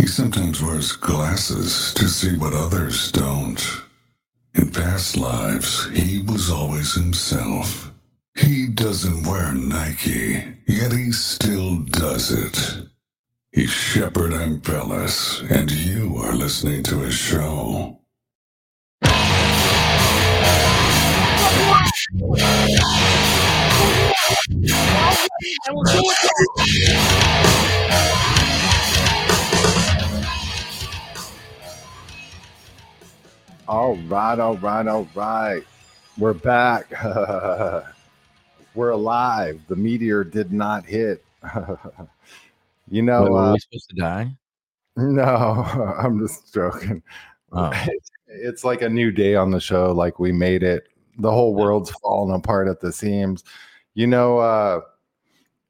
He sometimes wears glasses to see what others don't. In past lives, he was always himself. He doesn't wear Nike, yet he still does it. He's Shepard Ambellas, and you are listening to his show. All right, all right, all right. We're back. We're alive. The meteor did not hit. you know, Wait, uh, we supposed to die? no, I'm just joking. Oh. It's like a new day on the show. Like we made it. The whole world's falling apart at the seams. You know, uh,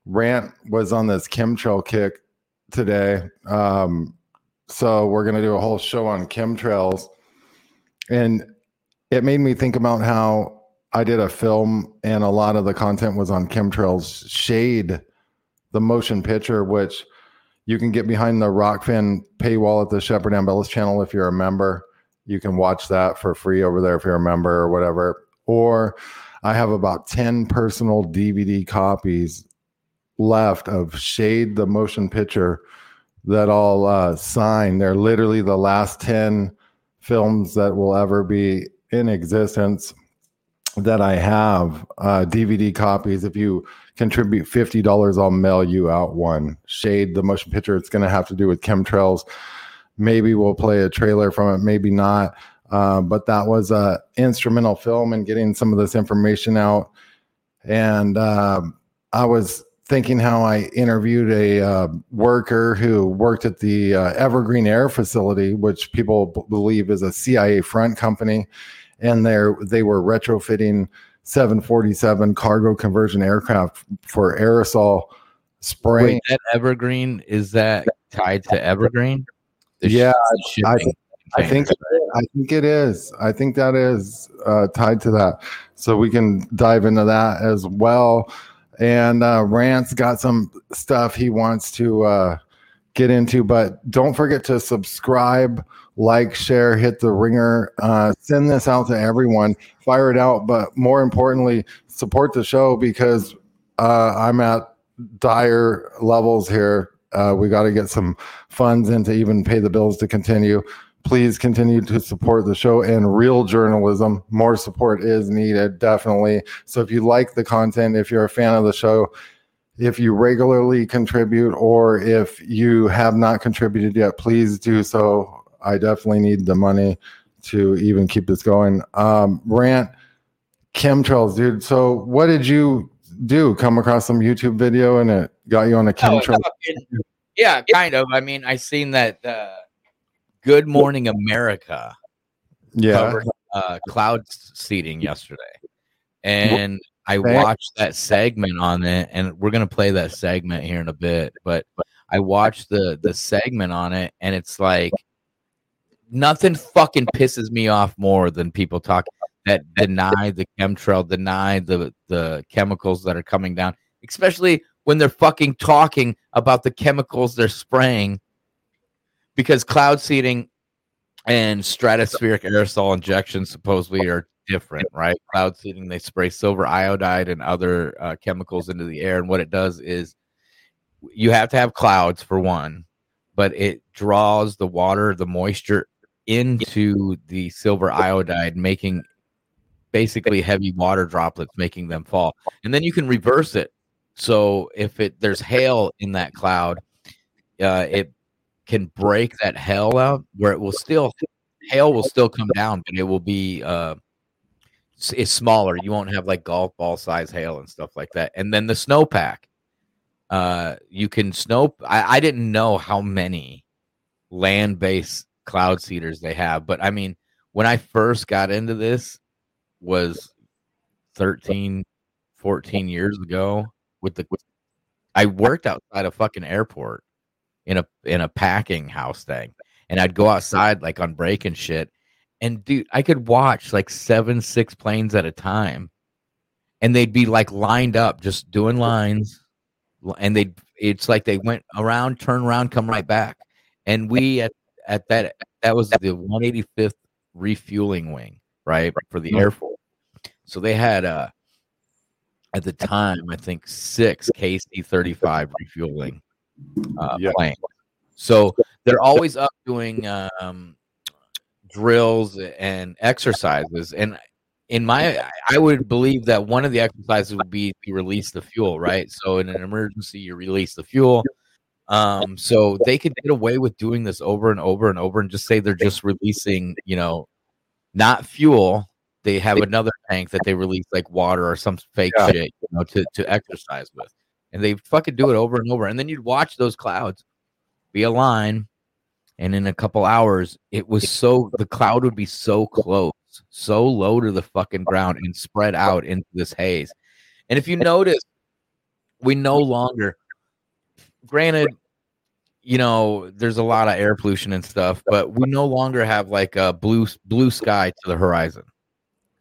Rant was on this chemtrail kick today. Um, so we're gonna do a whole show on chemtrails. And it made me think about how I did a film and a lot of the content was on chemtrails shade the motion picture, which you can get behind the Rokfin paywall at the Shepard Ambellas channel if you're a member. You can watch that for free over there if you're a member or whatever. Or I have about 10 personal DVD copies left of Shade the Motion Picture that I'll uh, sign. They're literally the last 10 films that will ever be in existence that I have uh, DVD copies. If you contribute fifty dollars, I'll mail you out one. Shade the motion picture. It's going to have to do with chemtrails. Maybe we'll play a trailer from it. Maybe not. Uh, but that was a instrumental film in getting some of this information out. And um I was thinking how I interviewed a uh, worker who worked at the uh, Evergreen Air Facility, which people b- believe is a CIA front company, and they they were retrofitting 747 cargo conversion aircraft for aerosol spraying. Wait, that Evergreen is that tied to Evergreen? The Yeah, sh- I, I think. I think it is. I think that is uh, tied to that. So we can dive into that as well. And uh, Rant's got some stuff he wants to uh, get into, but don't forget to subscribe, like, share, hit the ringer, uh, send this out to everyone, fire it out. But more importantly, support the show because uh, I'm at dire levels here. Uh, we got to get some funds in to even pay the bills to continue. Please continue to support the show and real journalism. More support is needed, definitely. So if you like the content, if you're a fan of the show, if you regularly contribute or if you have not contributed yet, please do so. I definitely need the money to even keep this going. Um, rant chemtrails, dude. So what did you do? Come across some YouTube video and it got you on a Oh, chemtrail? fucking- yeah, kind of. I mean, I seen that uh, Good Morning America yeah. covered uh, cloud seeding yesterday, and I watched that segment on it, and we're gonna play that segment here in a bit. But I watched the the segment on it, and it's like nothing fucking pisses me off more than people talk that deny the chemtrail, deny the the chemicals that are coming down, especially when they're fucking talking about the chemicals they're spraying. Because cloud seeding and stratospheric aerosol injection supposedly are different, right? Cloud seeding, they spray silver iodide and other uh, chemicals into the air, and what it does is you have to have clouds for one, but it draws the water, the moisture into the silver iodide, making basically heavy water droplets, making them fall. And then you can reverse it. So if it there's hail in that cloud, uh, it can break that hail out where it will still hail will still come down, but it will be uh, it's smaller. You won't have like golf ball size hail and stuff like that. And then the snowpack, uh, you can snow. I, I didn't know how many land based cloud seeders they have, but I mean, when I first got into this was 13, 14 years ago with the, I worked outside a fucking airport in a, in a packing house thing. And I'd go outside like on break and shit. And dude, I could watch like seven, six planes at a time, and they'd be like lined up, just doing lines, and they it's like they went around, turn around, come right back, and we at at that that was the 185th refueling wing, right for the Air Force. So they had uh at the time I think six KC 35 refueling uh, yeah. planes. So they're always up doing um drills and exercises and in my i would believe that one of the exercises would be to release the fuel right so in an emergency you release the fuel um so they could get away with doing this over and over and over and just say they're just releasing you know not fuel they have another tank that they release like water or some fake yeah. shit you know to, to exercise with and they fucking do it over and over and then you'd watch those clouds be a line and in a couple hours it was so the cloud would be so close so low to the fucking ground and spread out into this haze. And if you notice we no longer granted you know there's a lot of air pollution and stuff but we no longer have like a blue blue sky to the horizon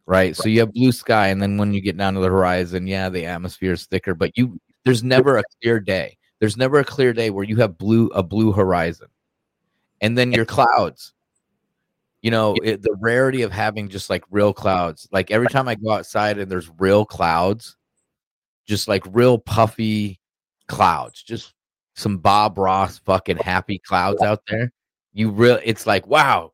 right? So you have blue sky and then when you get down to the horizon yeah the atmosphere is thicker but you there's never a clear day. There's never a clear day where you have blue a blue horizon. And then your clouds. You know it, the rarity of having just like real clouds. Like every time i go outside and there's real clouds just like real puffy clouds just some bob ross fucking happy clouds out there you real it's like wow.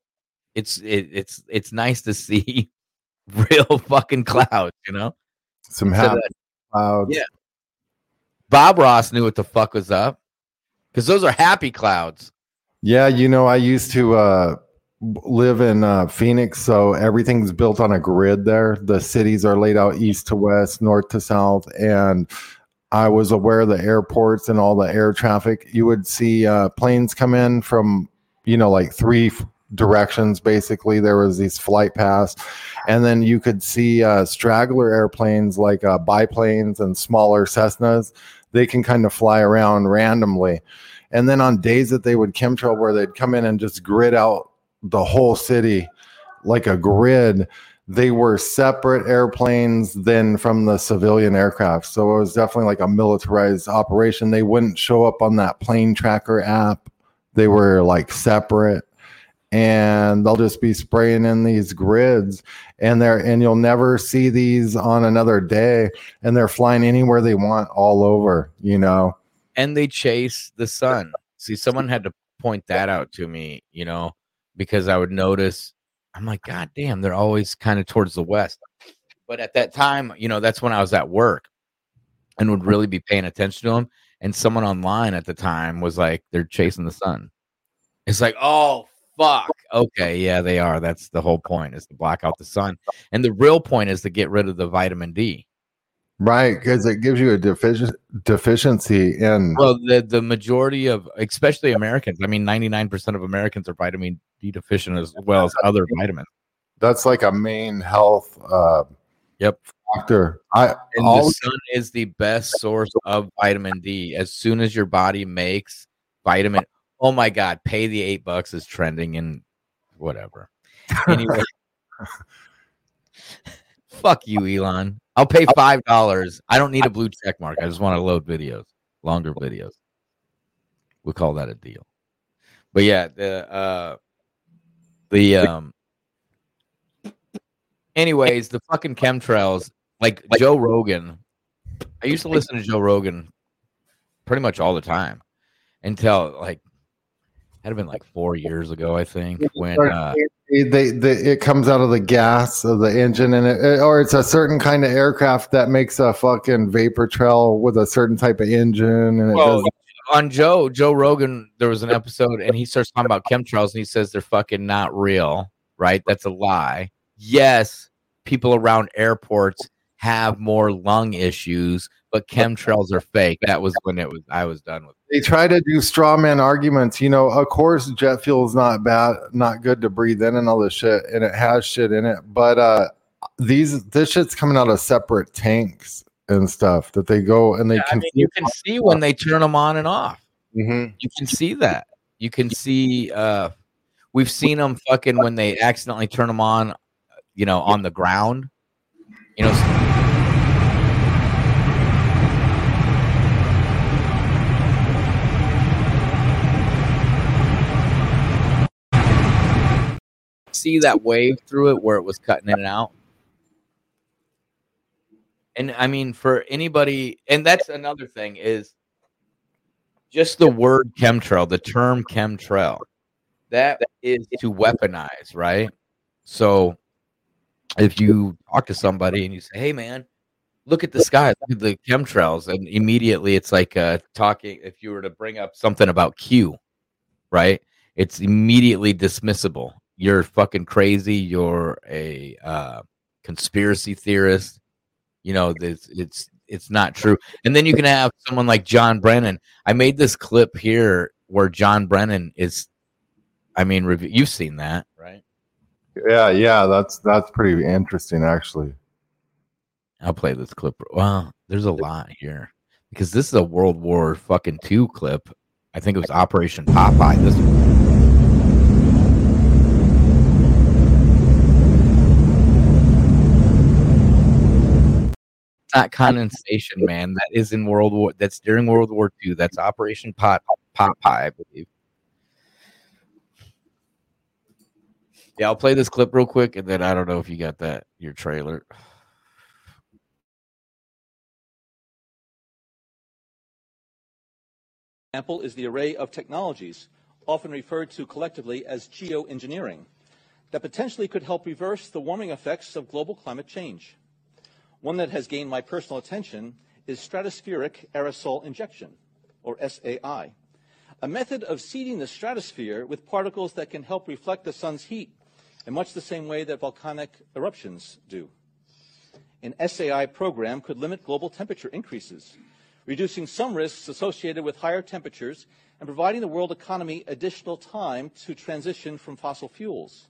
It's it, it's it's nice to see real fucking clouds you know? Some happy so clouds. Yeah bob ross knew what the fuck was up because those are happy clouds yeah, you know, I used to uh, live in uh, Phoenix, so everything's built on a grid there. The cities are laid out east to west, north to south, and I was aware of the airports and all the air traffic. You would see uh, planes come in from, you know, like three f- directions. Basically, there was these flight paths, and then you could see uh, straggler airplanes like uh, biplanes and smaller Cessnas. They can kind of fly around randomly and then on days that they would chemtrail, where they'd come in and just grid out the whole city like a grid, they were separate airplanes than from the civilian aircraft. So it was definitely like a militarized operation. They wouldn't show up on that plane tracker app. They were like separate and they'll just be spraying in these grids and they're and you'll never see these on another day and they're flying anywhere they want all over, you know and they chase the sun. See, someone had to point that out to me, you know, because I would notice, I'm like, God damn, they're always kind of towards the west. But at that time, you know, that's when I was at work and would really be paying attention to them. And someone online at the time was like, they're chasing the sun. It's like, oh, fuck. Okay. Yeah, they are. That's the whole point is to block out the sun. And the real point is to get rid of the vitamin D. Right, because it gives you a defici- deficiency in. Well, the the majority of, especially Americans, I mean, ninety nine percent of Americans are vitamin D deficient as well as other vitamins. That's like a main health. Uh, yep. Factor. I and the sun is the best source of vitamin D. As soon as your body makes vitamin, oh my god, pay the eight bucks is trending and whatever. Anyway. Fuck you, Elon. I'll pay five dollars. I don't need a blue check mark. I just want to load videos, longer videos. We call that a deal. But yeah, the uh the um anyways, the fucking chemtrails, like Joe Rogan. I used to listen to Joe Rogan pretty much all the time until like had have been like four years ago, I think, when uh, they, they, it comes out of the gas of the engine, and it, or it's a certain kind of aircraft that makes a fucking vapor trail with a certain type of engine. And well, on Joe Joe Rogan, there was an episode, and he starts talking about chemtrails, and he says they're fucking not real. Right? That's a lie. Yes, people around airports have more lung issues, but chemtrails are fake. That was when it was. I was done with. They try to do straw man arguments. You know, of course, jet fuel is not bad, not good to breathe in, and all this shit, and it has shit in it. But uh these this shit's coming out of separate tanks and stuff that they go and they yeah, can. I mean, you can see when they turn them on and off. Mm-hmm. You can see that. You can see. uh We've seen them fucking when they accidentally turn them on, you know, on the ground. You know. See that wave through it where it was cutting in and out? And I mean, for anybody, and that's another thing is just the word chemtrail, the term chemtrail, that is to weaponize, right? So if you talk to somebody and you say, hey, man, look at the sky, look at the chemtrails, and immediately it's like uh, talking, if you were to bring up something about Q, right? It's immediately dismissible you're fucking crazy. You're a uh, conspiracy theorist. You know, it's it's it's not true. And then you can have someone like John Brennan. I made this clip here where John Brennan is. I mean, review, you've seen that, right? Yeah, yeah, that's that's pretty interesting, actually. I'll play this clip. Well, there's a lot here because this is a World War fucking two clip. I think it was Operation Popeye. This. Not condensation, man. That is in World War. That's during World War II. That's Operation Pot Popeye, I believe. Yeah, I'll play this clip real quick, and then I don't know if you got that your trailer. Example is the array of technologies, often referred to collectively as geoengineering, that potentially could help reverse the warming effects of global climate change. One that has gained my personal attention is stratospheric aerosol injection, or SAI, a method of seeding the stratosphere with particles that can help reflect the sun's heat in much the same way that volcanic eruptions do. An SAI program could limit global temperature increases, reducing some risks associated with higher temperatures and providing the world economy additional time to transition from fossil fuels.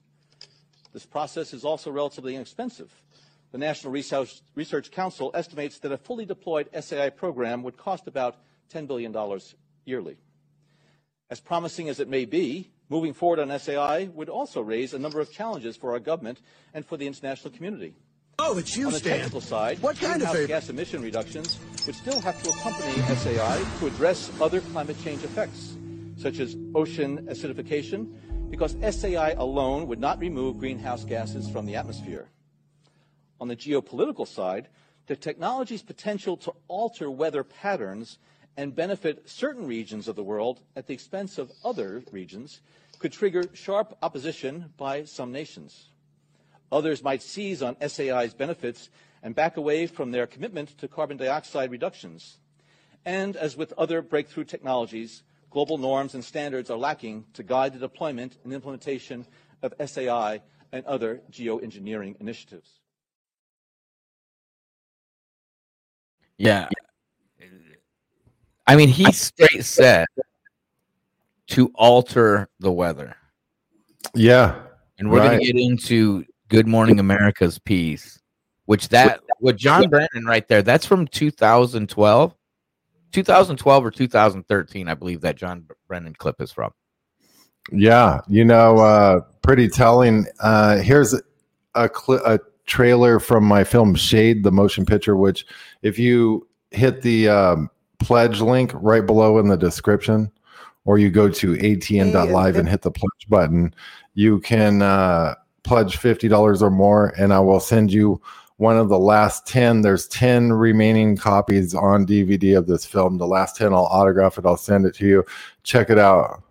This process is also relatively inexpensive, the National Research Council estimates that a fully deployed SAI program would cost about $10 billion yearly. As promising as it may be, moving forward on SAI would also raise a number of challenges for our government and for the international community. Oh, it's you, On the Stan. technical side, what kind of greenhouse favor? gas emission reductions would still have to accompany SAI to address other climate change effects, such as ocean acidification, because SAI alone would not remove greenhouse gases from the atmosphere. On the geopolitical side, the technology's potential to alter weather patterns and benefit certain regions of the world at the expense of other regions could trigger sharp opposition by some nations. Others might seize on SAI's benefits and back away from their commitment to carbon dioxide reductions. And as with other breakthrough technologies, global norms and standards are lacking to guide the deployment and implementation of SAI and other geoengineering initiatives. Yeah. I mean, he straight said to alter the weather. Yeah. And we're Right. going to get into Good Morning America's piece, which that, with John Brennan right there, that's from 2012. 2012 or 2013, I believe that John Brennan clip is from. Yeah, you know, uh, pretty telling. Uh, here's a cl- a trailer from my film Shade, the motion picture. Which, if you hit the um, pledge link right below in the description, or you go to atn.live and hit the pledge button, you can uh, pledge fifty dollars or more, and I will send you one of the last 10. There's 10 remaining copies on DVD of this film. The last 10, I'll autograph it, I'll send it to you. Check it out.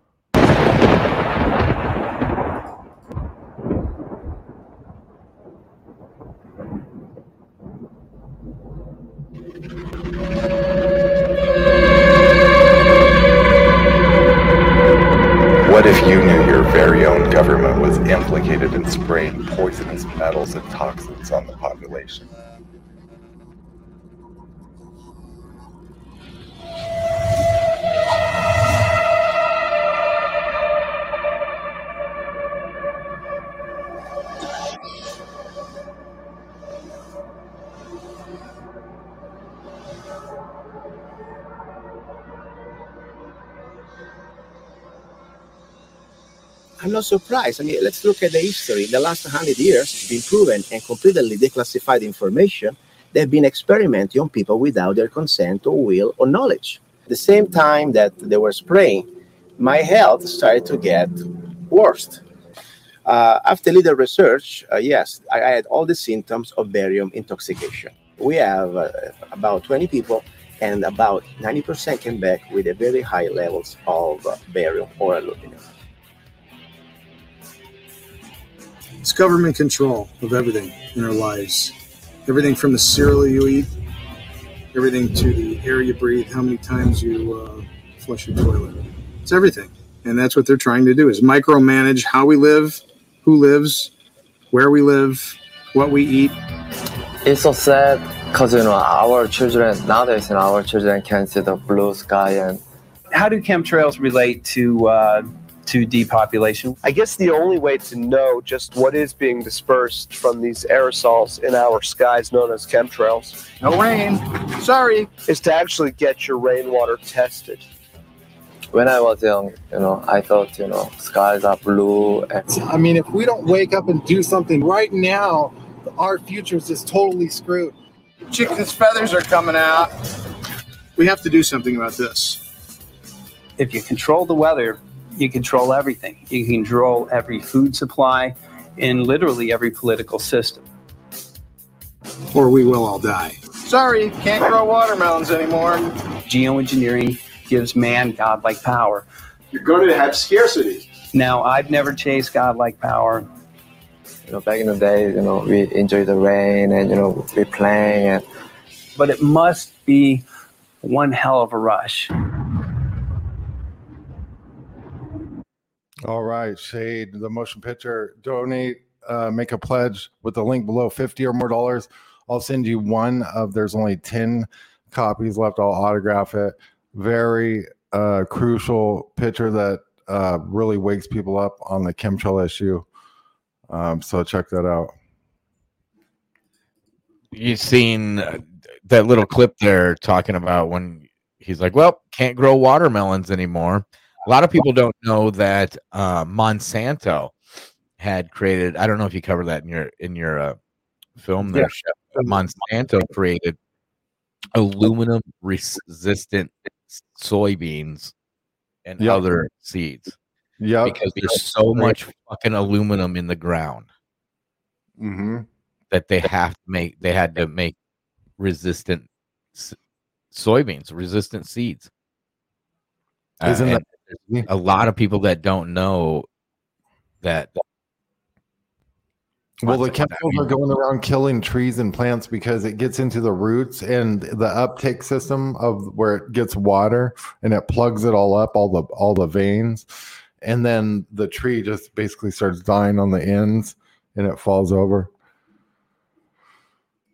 Implicated in spraying poisonous metals and toxins on the population? Not surprised. I mean, let's look at the history. In the last 100 years, it's been proven and completely declassified information. They've been experimenting on people without their consent or will or knowledge. At the same time that they were spraying, my health started to get worse. Uh, after little research, uh, yes, I, I had all the symptoms of barium intoxication. We have uh, about 20 people, and about 90% came back with a very high levels of uh, barium or aluminum. It's government control of everything in our lives. Everything from the cereal you eat, everything to the air you breathe, how many times you uh, flush your toilet. It's everything. And that's what they're trying to do is micromanage how we live, who lives, where we live, what we eat. It's so sad because you know our children nowadays, you know, our children can see the blue sky and How do chemtrails relate to uh, to depopulation? I guess the only way to know just what is being dispersed from these aerosols in our skies, known as chemtrails, No rain. Sorry. is to actually get your rainwater tested. when I was young, you know, I thought you know skies are blue and I mean, if we don't wake up and do something right now, our future is just totally screwed. Chicken's feathers are coming out. We have to do something about this. If you control the weather, you control everything. You control every food supply and literally every political system. Or we will all die. Sorry, can't grow watermelons anymore. Geoengineering gives man godlike power. You're going to have scarcity. Now, I've never chased godlike power. you know back in the day, you know, we enjoy the rain and you know we playing and but it must be one hell of a rush. All right, Shade, the motion picture, donate, uh, make a pledge with the link below 50 or more dollars. I'll send you one of there's only 10 copies left. I'll autograph it. Very uh, crucial picture that uh, really wakes people up on the chemtrail issue. Um, so check that out. You've seen uh, that little clip there talking about when he's like, "Well, can't grow watermelons anymore." A lot of people don't know that uh, Monsanto had created. I don't know if you covered that in your in your uh, film there. Chef, Monsanto created aluminum resistant soybeans and Yep. other seeds Yeah, because there's so much fucking aluminum in the ground hmm that they have to make they had to make resistant soybeans resistant seeds Uh, Isn't and there's a lot of people that don't know that Well, the What's it- chemicals are going around killing trees and plants because it gets into the roots and the uptake system of where it gets water and it plugs it all up, all the all the veins, and then the tree just basically starts dying on the ends and it falls over.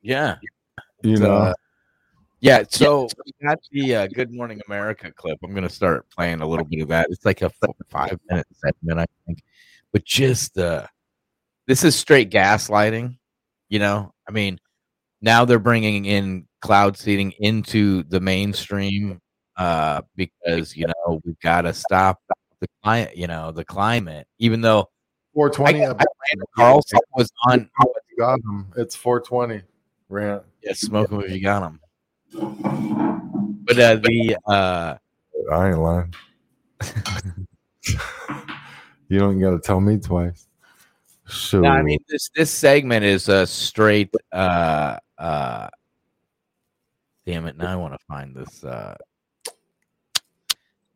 yeah. You know, Uh, yeah so we got the uh, good morning america clip i'm gonna start playing a little bit of that it's like a four, five minute segment i think but just uh this is straight gaslighting you know i mean now they're bringing in cloud seeding into the mainstream uh because you know we've got to stop the climate you know the climate even though 420. I- I- Carlson was on You got them. It's 420. Rant. yeah, smoke 'em if you got them but uh the uh I ain't lying. you don't got to tell me twice. So No, I mean this this segment is a straight uh uh damn it, now I want to find this uh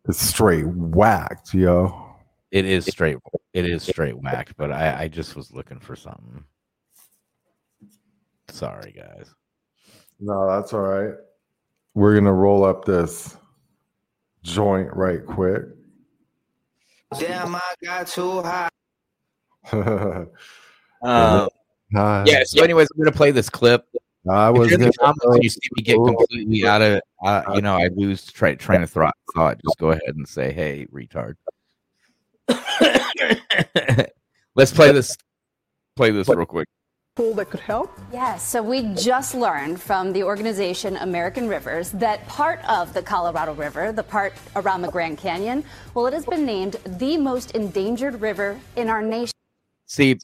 it's straight whacked, yo. it is straight it is straight whacked, but I, I just was looking for something. Sorry guys. No, that's all right. We're gonna roll up this joint right quick. Damn, I got too high. Um, Uh, yeah, so anyways, I'm gonna play this clip. I If was you're gonna comments you see me get completely out of it, uh, you know, I lose try, train of thought, thought. Just go ahead and say, "Hey, retard." Let's play this. Play this real quick. Tool that could help? Yes, so we just learned from the organization American Rivers that part of the Colorado River, the part around the Grand Canyon, well, it has been named the most endangered river in our nation. See,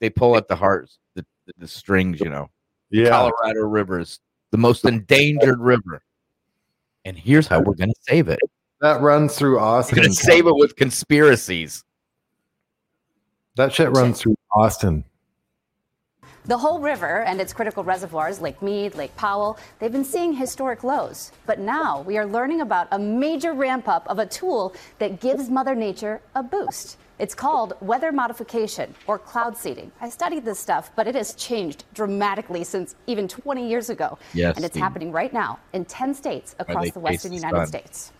they pull at the hearts, the, the, the strings, you know. Yeah. Colorado River is the most endangered river. And here's how we're going to save it. That runs through We're Austin. going to save it with conspiracies. That shit runs through Austin. The whole river and its critical reservoirs, Lake Mead, Lake Powell, they've been seeing historic lows. But now we are learning about a major ramp up of a tool that gives Mother Nature a boost. It's called weather modification or cloud seeding. I studied this stuff, but it has changed dramatically since even 20 years ago. Yes, and it's Steve. happening right now in 10 states across the western United study. States.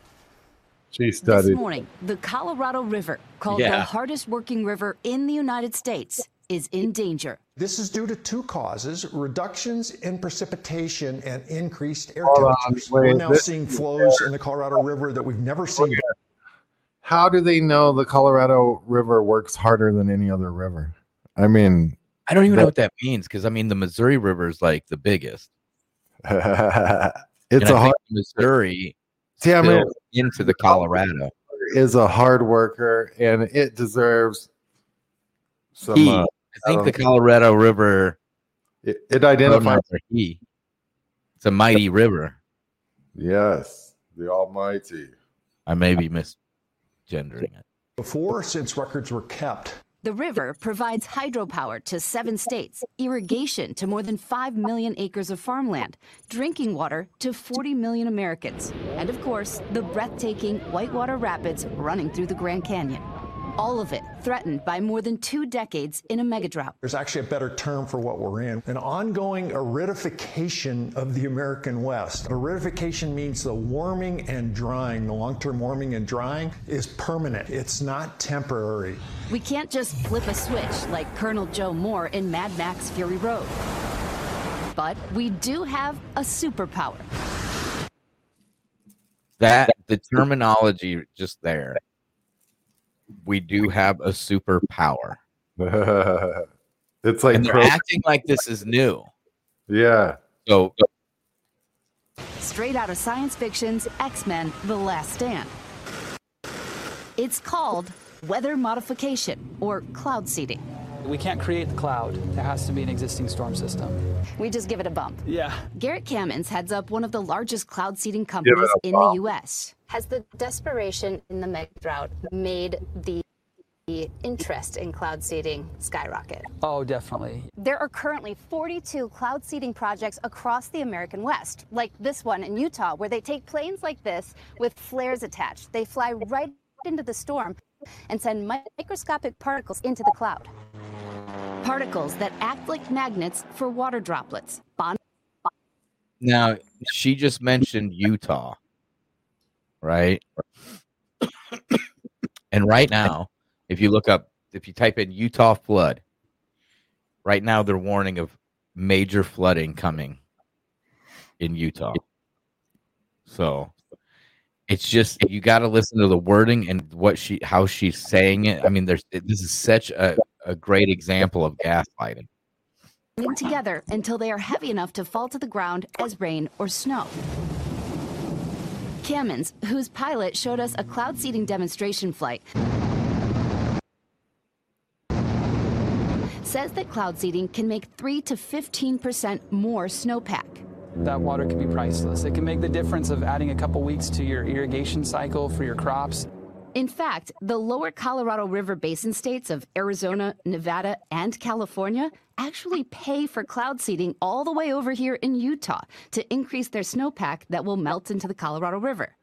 She This morning, the Colorado River, called Yeah. the hardest working river in the United States, is in danger. This is due to two causes reductions in precipitation and increased air Hold temperatures. wait, We're now seeing flows in the Colorado River that we've never seen. How do they know the Colorado River works harder than any other river? I mean, I don't even know what that means because I mean the Missouri River is like the biggest. it's And a I hard Missouri See, I mean- into the Colorado. is a hard worker and it deserves some. He, uh, I think the don't- Colorado River. It, it identifies. He. It's a mighty river. Yes, the Almighty. I may be misgendering it. Before, since records were kept, The river provides hydropower to seven states, irrigation to more than 5 million acres of farmland, drinking water to 40 million Americans, and of course, the breathtaking Whitewater Rapids running through the Grand Canyon. All of it threatened by more than two decades in a megadrought. there's actually a better term for what we're in an ongoing aridification of the American West. Aridification means the warming and drying, the long term warming and drying is permanent, it's not temporary. We can't just flip a switch like Colonel Joe Moore in Mad Max Fury Road. But we do have a superpower. That the terminology just there. We do have a superpower. it's like and they're pro- acting like this is new. yeah. So uh, Straight out of science fiction's X Men The Last Stand. It's called weather modification or cloud seeding. We can't create the cloud. There has to be an existing storm system. We just give it a bump. Yeah. Garrett Cammans heads up one of the largest cloud seeding companies a in the. U.S. Has the desperation in the mega drought made the the interest in cloud seeding skyrocket? Oh, definitely. There are currently 42 cloud seeding projects across the American West, like this one in Utah, where they take planes like this with flares attached. They fly right into the storm and send microscopic particles into the cloud. Particles that act like magnets for water droplets. Bond now she just mentioned Utah, right? and right now, if you look up, if you type in Utah flood, right now they're warning of major flooding coming in Utah. So it's just you got to listen to the wording and what she how she's saying it. I mean, there's this is such a, a great example of gaslighting. together until they are heavy enough to fall to the ground as rain or snow. Cammans, whose pilot showed us a cloud seeding demonstration flight, says that cloud seeding can make 3 to 15% more snowpack. That water can be priceless. It can make the difference of adding a couple weeks to your irrigation cycle for your crops. In fact, the lower Colorado River Basin states of Arizona, Nevada, and California actually pay for cloud seeding all the way over here in Utah to increase their snowpack that will melt into the Colorado River.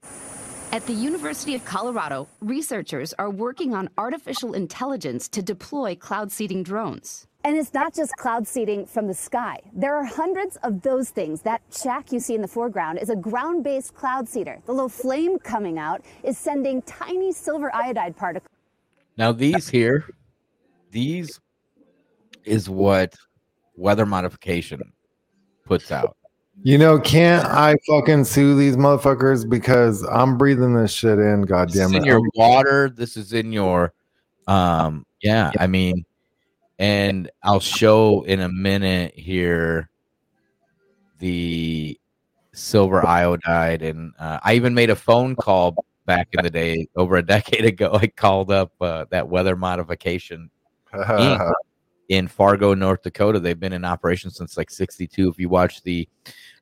At the University of Colorado, researchers are working on artificial intelligence to deploy cloud seeding drones. And it's not just cloud seeding from the sky. There are hundreds of those things. That shack you see in the foreground is a ground based cloud seeder. The little flame coming out is sending tiny silver iodide particles. Now these here, these is what weather modification puts out. You know, can't I fucking sue these motherfuckers because I'm breathing this shit in? God This is in it! your water. This is in your, um, yeah. I mean, and I'll show in a minute here the silver iodide, and uh, I even made a phone call back in the day, over a decade ago. I called up uh, that weather modification in Fargo, North Dakota. They've been in operation since like '62. If you watch the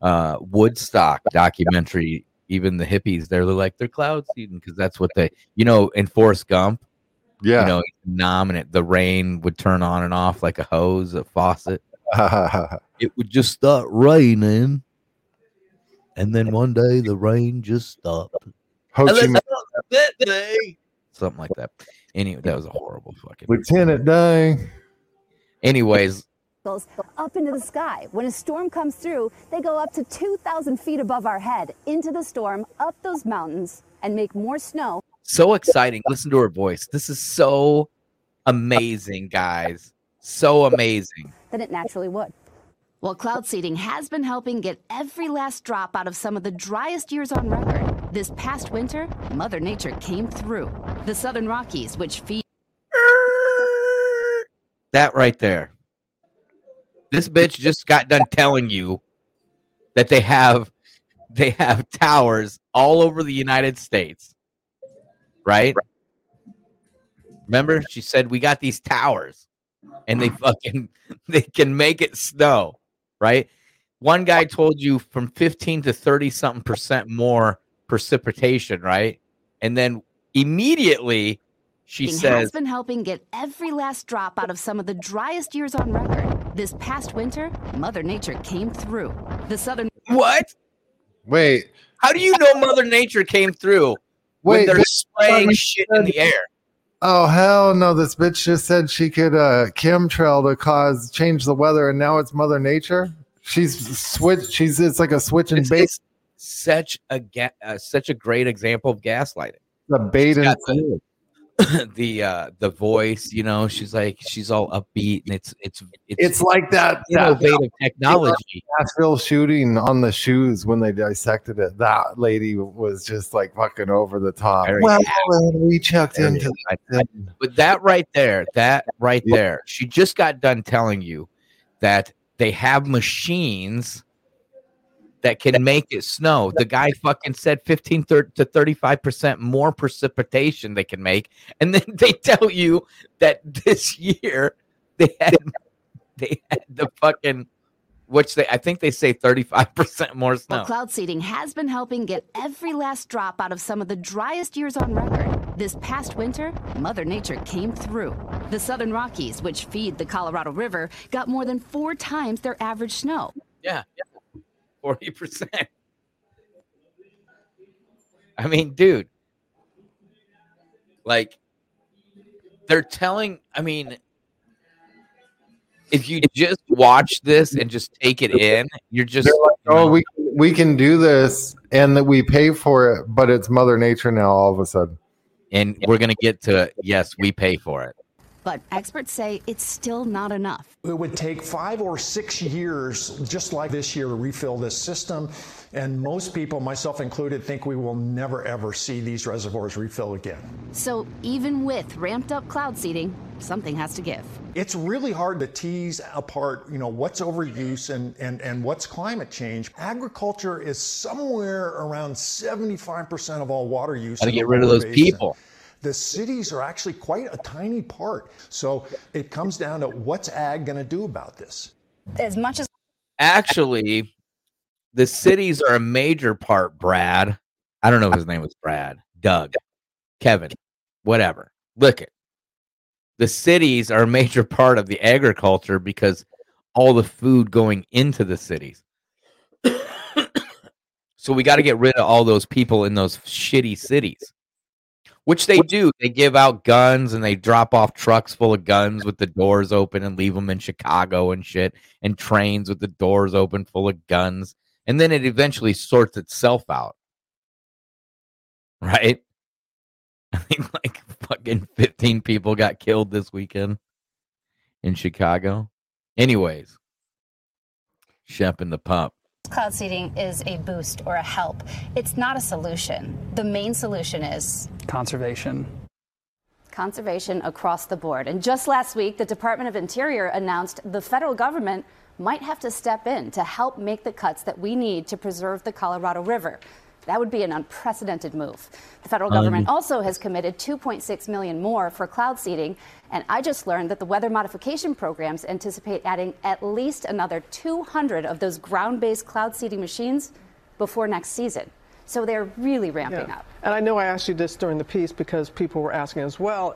uh, Woodstock documentary, even the hippies, they're like they're cloud seeding because that's what they, you know, in Forrest Gump. Yeah. you know, nominate the rain would turn on and off like a hose, a faucet. it would just start raining, and then one day the rain just stopped. Ho Chi Minh- day- Something like that. Anyway, that was a horrible fucking. Lieutenant Day. Anyways, up into the sky. When a storm comes through, they go up to 2,000 feet above our head, into the storm, up those mountains, and make more snow. So exciting. Listen to her voice. This is so amazing, guys. So amazing. than it naturally would. Well, cloud seeding has been helping get every last drop out of some of the driest years on record. This past winter, Mother Nature came through. The Southern Rockies, which feed That right there. This bitch just got done telling you that they have they have towers all over the United States. Right? Remember she said we got these towers and they fucking they can make it snow, right? One guy told you from 15 to 30 something percent more precipitation, right? And then immediately she says has been helping get every last drop out of some of the driest years on record. This past winter, Mother Nature came through. The Southern What? Wait. How do you know Mother Nature came through when Wait, they're spraying shit in the air? Oh hell no! This bitch just said she could uh chemtrail to cause change the weather, and now it's Mother Nature. She's switch. She's it's like a switch and bait. Such a ga- uh, such a great example of gaslighting. The bait and the, the uh the voice, you know, she's like she's all upbeat and it's it's it's, It's like that, that innovative technology. Nashville shooting on the shoes when they dissected it. That lady was just like fucking over the top. Very well, we checked Very into I- I- but that right there, that right there, she just got done telling you that they have machines that can make it snow. The guy fucking said 15 to 35% more precipitation they can make. And then they tell you that this year they had they had the fucking which they I think they say 35% more snow. Well, cloud seeding has been helping get every last drop out of some of the driest years on record. This past winter, Mother Nature came through. The Southern Rockies, which feed the Colorado River, got more than 4 times their average snow. Yeah. yeah. 40%. I mean, dude, like they're telling, I mean, if you just watch this and just take it in, you're just like, oh, we we can do this, and that we pay for it, but it's Mother Nature now. All of a sudden, and we're gonna get to yes, we pay for it. But experts say it's still not enough. It would take five or six years, just like this year, to refill this system. And most people, myself included, think we will never ever see these reservoirs refill again. So even with ramped up cloud seeding, something has to give. It's really hard to tease apart, you know, what's overuse and, and, and what's climate change. Agriculture is somewhere around 75% of all water use. Gotta get rid of those basin. people. The cities are actually quite a tiny part. So it comes down to what's ag going to do about this? As much as Actually, the cities are a major part. Brad, I don't know if his name was Brad, Doug, Kevin. whatever. Look it. The cities are a major part of the agriculture because all the food going into the cities. so we got to get rid of all those people in those shitty cities. Which they do. They give out guns and they drop off trucks full of guns with the doors open and leave them in Chicago and shit, and trains with the doors open full of guns. And then it eventually sorts itself out. Right? I think like fucking 15 people got killed this weekend in Chicago. Anyways, Shep and the pup. Cloud seeding is a boost or a help. It's not a solution. The main solution is Conservation. conservation across the board. And just last week, the Department of Interior announced the federal government might have to step in to help make the cuts that we need to preserve the Colorado River. That would be an unprecedented move. The federal government Um, also has committed 2.6 million more for cloud seeding, and I just learned that the weather modification programs anticipate adding at least another 200 of those ground-based cloud seeding machines before next season. So they're really ramping Yeah. up. And I know I asked you this during the piece because people were asking as well.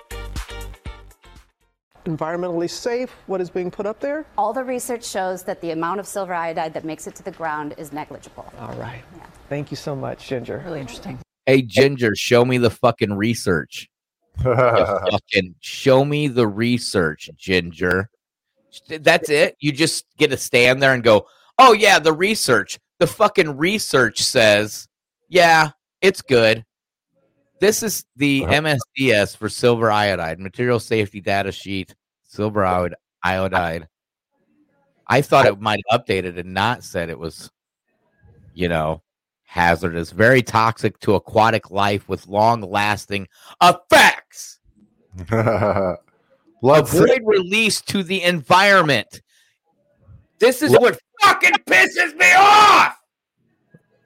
Environmentally safe, what is being put up there? All the research shows that the amount of silver iodide that makes it to the ground is negligible. All right. Thank you so much, Ginger. Really interesting. Hey, Ginger, show me the fucking research. Fucking show me the research, Ginger. That's it. You just get to stand there and go, "Oh yeah, the research. The fucking research says, yeah, it's good." This is the MSDS for silver iodide, material safety data sheet, silver iod- iodide. I thought it might have updated and not said it was, you know, hazardous, very toxic to aquatic life with long lasting effects. Let's Avoid release to the environment. This is what fucking pisses me off.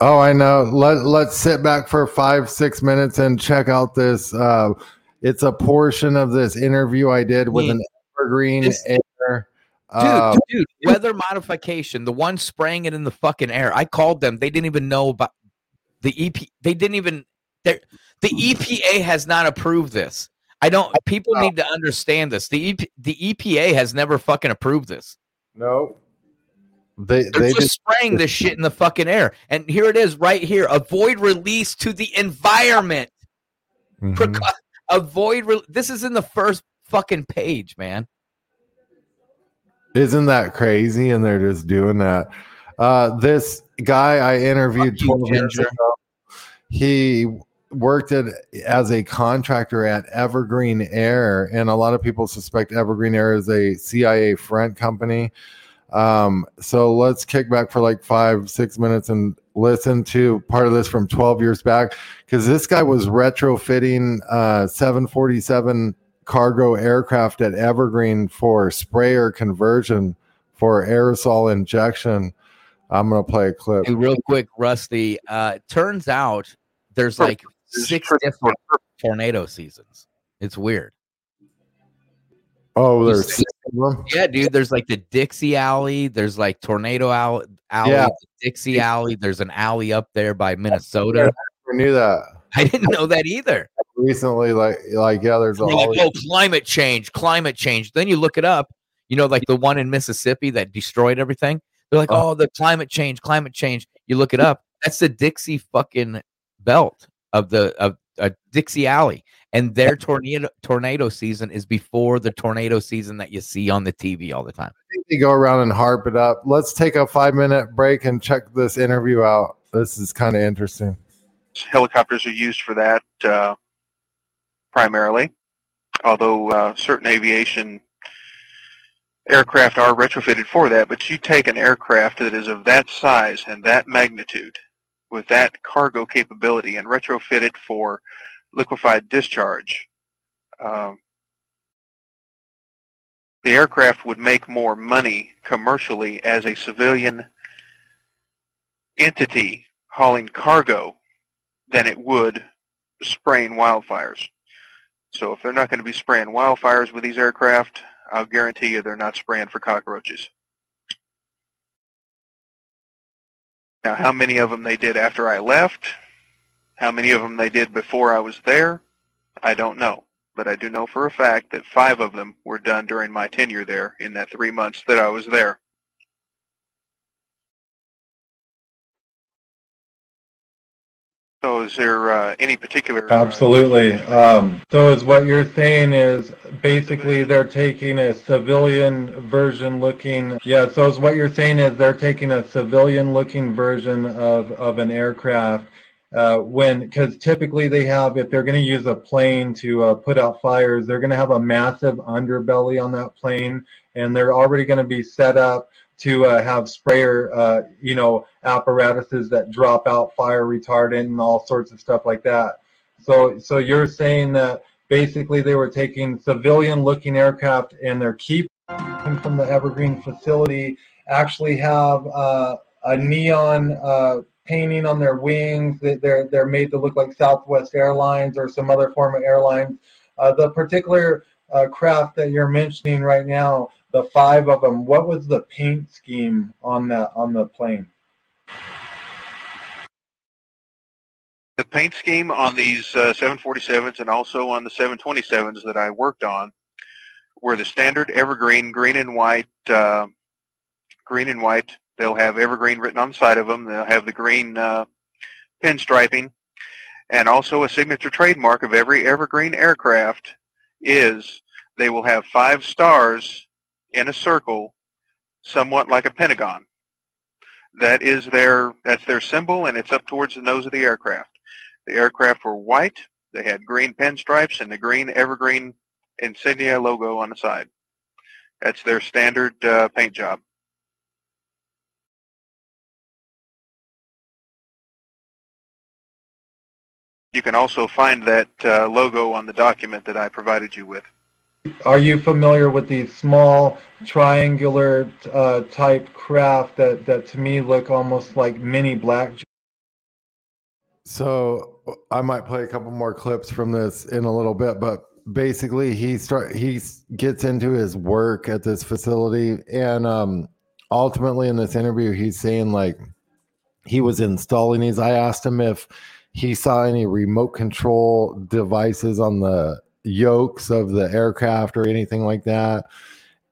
Oh, I know. Let Let's sit back for five, six minutes and check out this. Uh, it's a portion of this interview I did with an evergreen This- air. Dude, uh, dude, weather modification, the one spraying it in the fucking air. I called them. They didn't even know about the EP. They didn't even. The EPA has not approved this. I don't. People need to understand this. The EP, the EPA has never fucking approved this. No. They They're they just just spraying this shit in the fucking air. And here it is, right here. Avoid release to the environment. Mm-hmm. Preca- avoid. Re- this is in the first fucking page, man. Isn't that crazy? And they're just doing that. Uh, this guy I interviewed 12 years ago, he worked at, as a contractor at Evergreen Air, and a lot of people suspect Evergreen Air is a CIA front company. Um, so let's kick back for like five, six minutes and listen to part of this from 12 years back because this guy was retrofitting uh, 747 cargo aircraft at Evergreen for sprayer conversion for aerosol injection. I'm gonna play a clip. Hey, real quick, Rusty. Uh, turns out there's like six different tornado seasons. It's weird. Oh, there's six? Yeah, dude. There's like the Dixie Alley. There's like Tornado Alley. alley Yeah. Dixie Alley. There's an alley up there by Minnesota. I knew that I didn't know that either. recently. Like, like yeah, there's a like, oh, climate change, climate change. Then you look it up. You know, like the one in Mississippi that destroyed everything. They're like, oh, the climate change, climate change. You look it up. That's the Dixie fucking belt of the of uh, Dixie Alley, and their tornado tornado season is before the tornado season that you see on the TV all the time. they go around and harp it up. Let's take a five minute break and check this interview out. This is kind of interesting. helicopters are used for that uh, primarily, although uh, certain aviation aircraft are retrofitted for that. But you take an aircraft that is of that size and that magnitude with that cargo capability and retrofit it for liquefied discharge. Um, the aircraft would make more money commercially as a civilian entity hauling cargo than it would spraying wildfires. So if they're not going to be spraying wildfires with these aircraft, I'll guarantee you they're not spraying for cockroaches. Now, how many of them they did after I left, how many of them they did before I was there, I don't know. But I do know for a fact that five of them were done during my tenure there in that three months that I was there. So is there uh, any particular... Absolutely. Um, so is what you're saying is basically they're taking a civilian version looking, yeah, so is what you're saying is they're taking a civilian looking version of, of an aircraft uh, when, because typically they have, if they're going to use a plane to uh, put out fires, they're going to have a massive underbelly on that plane and they're already going to be set up to uh, have sprayer, uh, you know, apparatuses that drop out fire retardant and all sorts of stuff like that. So, so you're saying that basically they were taking civilian-looking aircraft and they're keeping from the Evergreen facility actually have uh, a neon uh, painting on their wings. They're they're made to look like Southwest Airlines or some other form of airlines. Uh, the particular uh, craft that you're mentioning right now the five of them, what was the paint scheme on the on the plane? The paint scheme on these uh, 747s and also on the 727s that I worked on were the standard evergreen green and white. Uh, green and white. They'll have evergreen written on the side of them. They'll have the green uh, pinstriping, and also a signature trademark of every evergreen aircraft is they will have five stars in a circle, somewhat like a pentagon. That is their that's their symbol, and it's up towards the nose of the aircraft. The aircraft were white. They had green pinstripes and the green evergreen insignia logo on the side. That's their standard uh, paint job. You can also find that uh, logo on the document that I provided you with. Are you familiar with these small triangular uh, type craft that, that to me look almost like mini black? So I might play a couple more clips from this in a little bit, but basically he start he gets into his work at this facility, and um, ultimately in this interview he's saying like he was installing these. I asked him if he saw any remote control devices on the yokes of the aircraft or anything like that.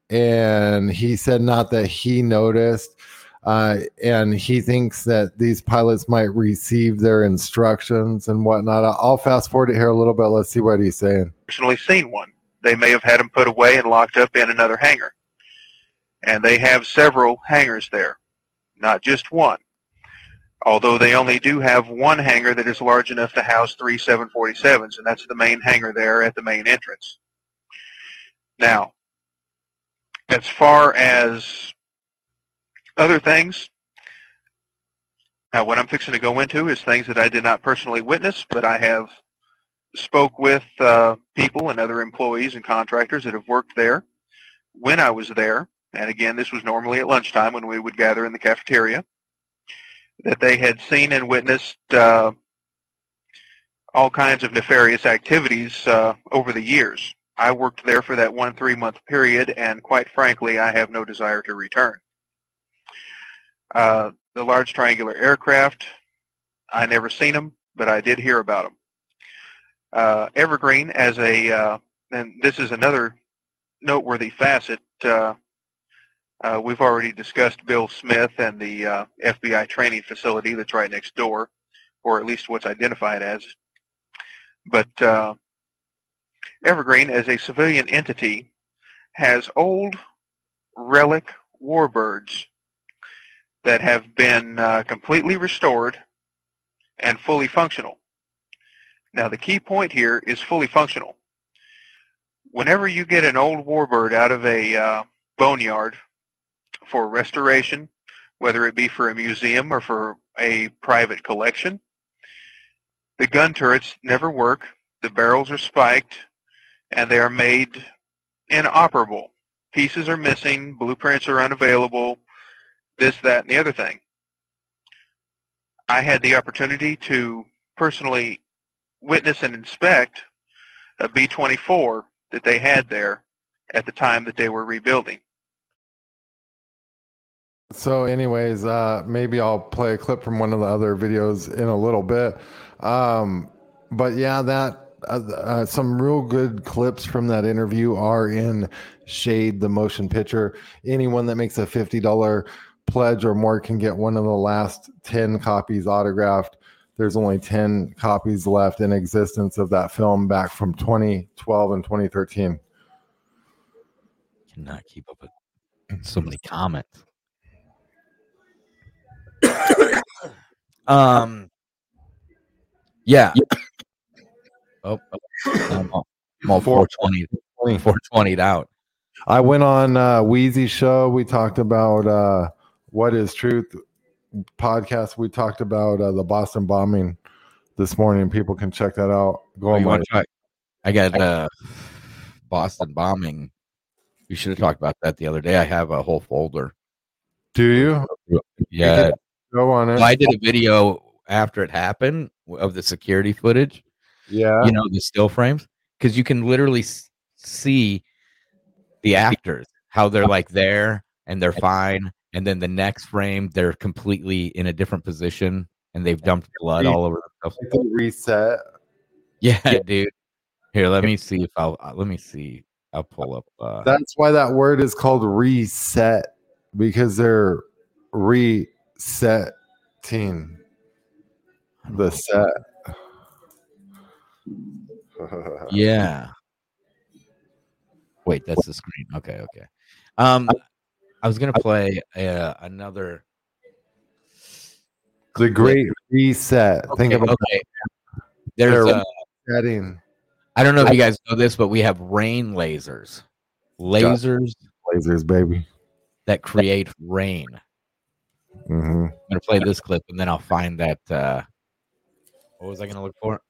And he said not that he noticed. Uh, and he thinks that these pilots might receive their instructions and whatnot. I'll fast forward it here a little bit. Let's see what he's saying. Personally, seen one. They may have had them put away and locked up in another hangar, and they have several hangars there, not just one although they only do have one hangar that is large enough to house three 747s, and that's the main hangar there at the main entrance. Now, as far as other things, now what I'm fixing to go into is things that I did not personally witness, but I have spoke with uh, people and other employees and contractors that have worked there when I was there. And again, this was normally at lunchtime when we would gather in the cafeteria that they had seen and witnessed uh, all kinds of nefarious activities uh, over the years. I worked there for that one three-month period, and quite frankly, I have no desire to return. Uh, the large triangular aircraft, I never seen them, but I did hear about them. Uh, Evergreen as a, uh, and this is another noteworthy facet, uh, we've already discussed Bill Smith and the uh, FBI training facility that's right next door, or at least what's identified as. But uh, Evergreen, as a civilian entity, has old relic warbirds that have been uh, completely restored and fully functional. Now, the key point here is fully functional. Whenever you get an old warbird out of a uh, boneyard for restoration, whether it be for a museum or for a private collection. The gun turrets never work. The barrels are spiked, and they are made inoperable. pieces are missing, blueprints are unavailable, this, that, and the other thing. I had the opportunity to personally witness and inspect a B-24 that they had there at the time that they were rebuilding. So, anyways, uh, maybe I'll play a clip from one of the other videos in a little bit. Um, but yeah, that uh, uh, some real good clips from that interview are in Shade the Motion Picture. Anyone that makes a fifty dollar pledge or more can get one of the last ten copies autographed. There's only ten copies left in existence of that film back from 2012 and 2013. Cannot keep up with so many comments. um. Yeah. Oh, I'm all, I'm all 420, 420 out. I went on uh, Wheezy's show. We talked about uh, what is truth podcast. We talked about uh, the Boston bombing this morning. People can check that out. Go Oh, on my try- I got uh, Boston bombing. We should have talked about that the other day. I have a whole folder. Do you? Yeah. Go on it. I did a video after it happened of the security footage. Yeah. You know, the still frames. Because you can literally see the actors, how they're like there and they're fine. And then the next frame, they're completely in a different position and they've dumped blood all over themselves. Reset. Yeah, dude. Here, let me see if I'll uh, let me see. I'll pull up. Uh, That's why that word is called reset because they're resetting the set. yeah. Wait, that's the screen. Okay, okay. Um, I was gonna play uh, another. The great reset. Think about okay. There's a, setting. I don't know if you guys know this, but we have rain lasers, lasers lasers, baby. that create rain. Hmm I'm gonna play this clip and then I'll find that. Uh, what was I gonna look for?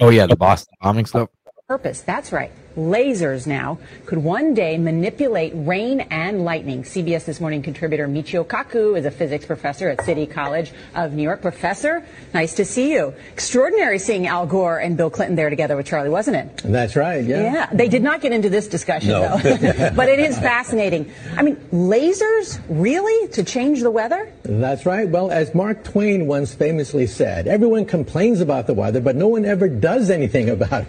Oh yeah, the Boston bombing stuff. Purpose, that's right. Lasers now could one day manipulate rain and lightning. CBS This Morning contributor Michio Kaku is a physics professor at City College of New York. Professor, nice to see you. Extraordinary seeing Al Gore and Bill Clinton there together with Charlie, wasn't it? That's right. Yeah. Yeah, they did not get into this discussion No. though. but it is fascinating. I mean, lasers really to change the weather? That's right. Well, as Mark Twain once famously said, everyone complains about the weather, but no one ever does anything about it.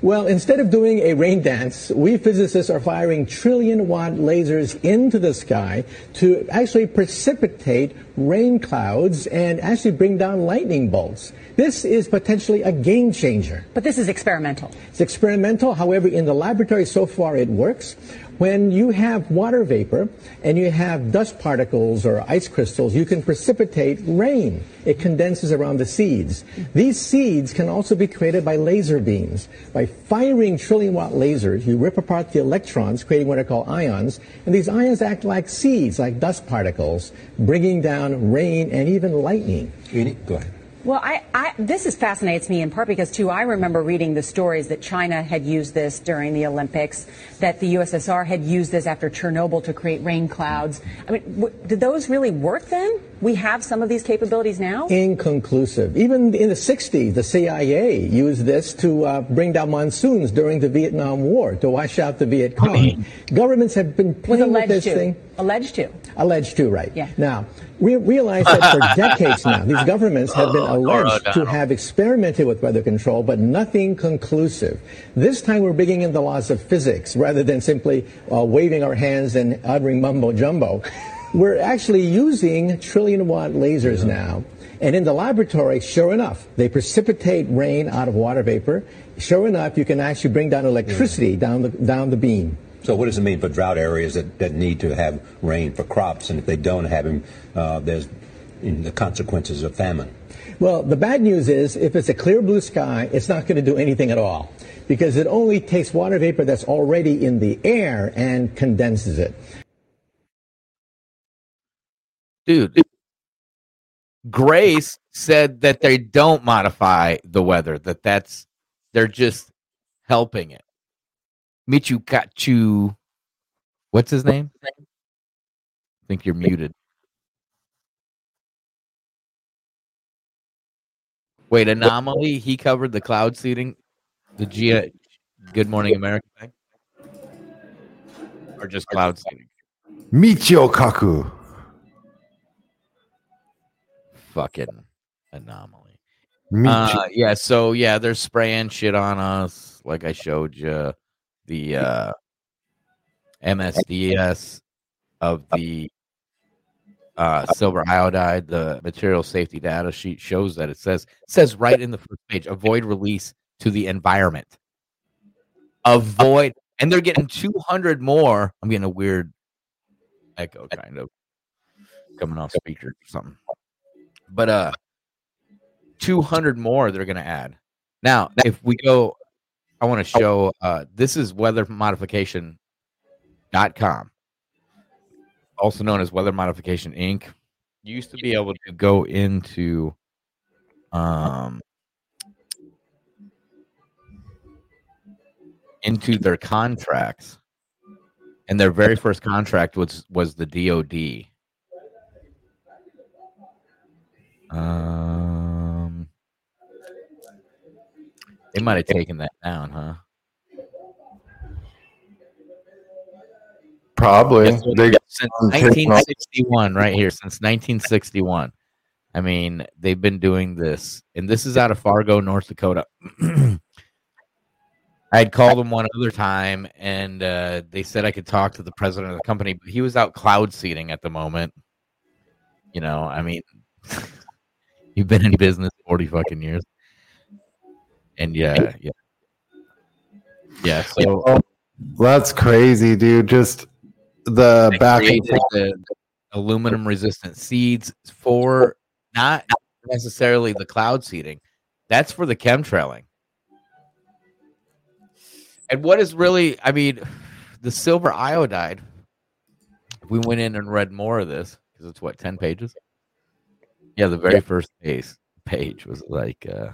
Well, instead of doing a rain dance, we physicists are firing trillion watt lasers into the sky to actually precipitate rain clouds and actually bring down lightning bolts. This is potentially a game changer. But this is experimental. It's experimental. However, in the laboratory so far it works. When you have water vapor and you have dust particles or ice crystals, you can precipitate rain. It condenses around the seeds. These seeds can also be created by laser beams. By firing trillion watt lasers, you rip apart the electrons, creating what are called ions, and these ions act like seeds, like dust particles, bringing down rain and even lightning. Go ahead. Well, I, I, this is fascinates me in part because too I remember reading the stories that China had used this during the Olympics, that the USSR had used this after Chernobyl to create rain clouds. I mean, w- did those really work then? We have some of these capabilities now. Inconclusive. Even in the 60s, the CIA used this to uh, bring down monsoons during the Vietnam War to wash out the Viet Cong. Governments have been playing with this to. thing. Alleged to. Alleged to, right. Yeah. Now, we realize that for decades now, these governments have been alleged to have experimented with weather control, but nothing conclusive. This time we're bringing in the laws of physics rather than simply uh, waving our hands and uttering mumbo jumbo. We're actually using trillion watt lasers now. And in the laboratory, sure enough, they precipitate rain out of water vapor. Sure enough, you can actually bring down electricity down the, down the beam. So what does it mean for drought areas that, that need to have rain for crops, and if they don't have them, uh, there's the consequences of famine? Well, the bad news is if it's a clear blue sky, it's not going to do anything at all because it only takes water vapor that's already in the air and condenses it. Dude. Grace said that they don't modify the weather; that that's they're just helping it. Michu Kachu What's his name? I think you're muted. Wait, anomaly. He covered the cloud seeding, the G. Good Morning America thing, or just cloud seeding. Michio Kaku. Fucking anomaly. Uh, yeah. So yeah, they're spraying shit on us, like I showed you. The uh, MSDS of the uh, silver iodide, the material safety data sheet shows that it says it says right in the first page, avoid release to the environment. Avoid, and they're getting 200 more. I'm getting a weird echo, kind of coming off speaker or something. But uh, 200 more they're going to add. Now, if we go, I want to show uh, this is weather modification dot com. Also known as weather modification inc. You used to be able to go into um into their contracts and their very first contract was was the dod um they might have taken that down huh Probably. They since um, taking off- 1961, right here, since 1961. I mean, they've been doing this, and this is out of Fargo, North Dakota. I had called them one other time, and uh, they said I could talk to the president of the company, but he was out cloud seeding at the moment. You know, I mean, you've been in business 40 fucking years. And yeah, yeah. Yeah, so oh, That's crazy, dude. Just the back and the, the aluminum resistant seeds for not necessarily the cloud seeding. That's for the chemtrailing. And what is really, I mean, the silver iodide. We went in and read more of this because it's what ten pages. Yeah, the very first page page was like. uh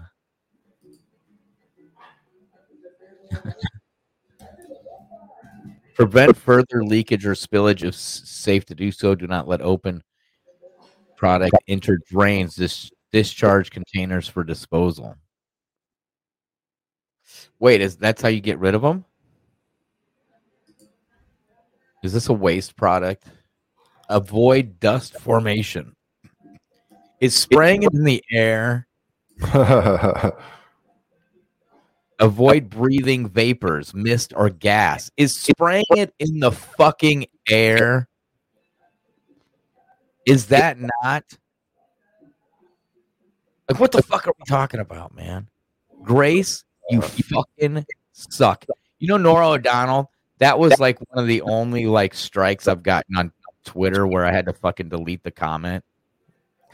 Prevent further leakage or spillage if safe to do so. Do not let open product enter drains. Dis- discharge containers for disposal. Wait, is that's how you get rid of them? Is this a waste product? Avoid dust formation. Is spraying it in the air? Avoid breathing vapors, mist, or gas. Is spraying it in the fucking air? Is that not? Like, what the fuck are we talking about, man? Grace, you fucking suck. You know, Norah O'Donnell, that was like one of the only like strikes I've gotten on Twitter where I had to fucking delete the comment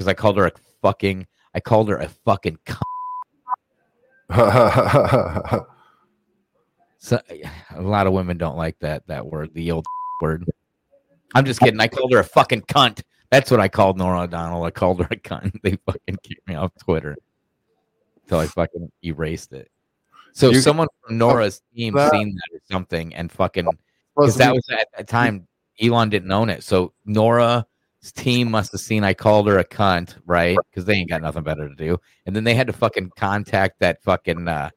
because I called her a fucking, I called her a fucking cunt. So, a lot of women don't like that that word, the old word. I'm just kidding. I called her a fucking cunt. That's what I called Norah O'Donnell. I called her a cunt. They fucking kicked me off Twitter until I fucking erased it. So You- someone from uh, Norah's team That- seen that or something and fucking because that was at the time Elon didn't own it. So Team must have seen I called her a cunt, right? Because they ain't got nothing better to do. And then they had to fucking contact that fucking uh,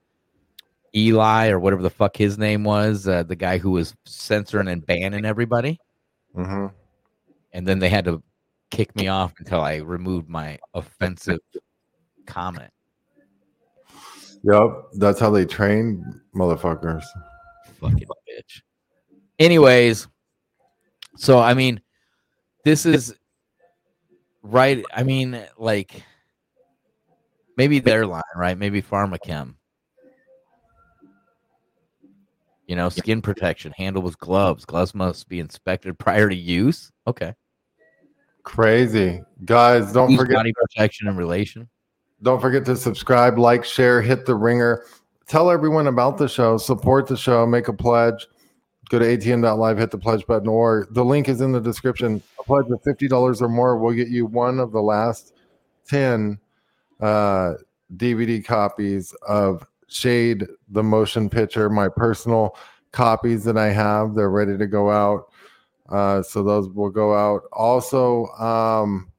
Eli or whatever the fuck his name was, uh, the guy who was censoring and banning everybody. hmm And then they had to kick me off until I removed my offensive comment. Yep, that's how they train motherfuckers. Fucking bitch. Anyways, so I mean, this is right. I mean, like maybe their line, right? Maybe Pharmachem. You know, skin protection, handle with gloves. Gloves must be inspected prior to use. Okay. Crazy. Guys, don't Use forget body protection and relation. Don't forget to subscribe, like, share, hit the ringer. Tell everyone about the show. Support the show. Make a pledge. Go to atn.live, hit the pledge button, or the link is in the description. A pledge of $50 or more will get you one of the last 10 uh, DVD copies of Shade, the motion picture, my personal copies that I have. They're ready to go out. Uh, so those will go out. Also, um,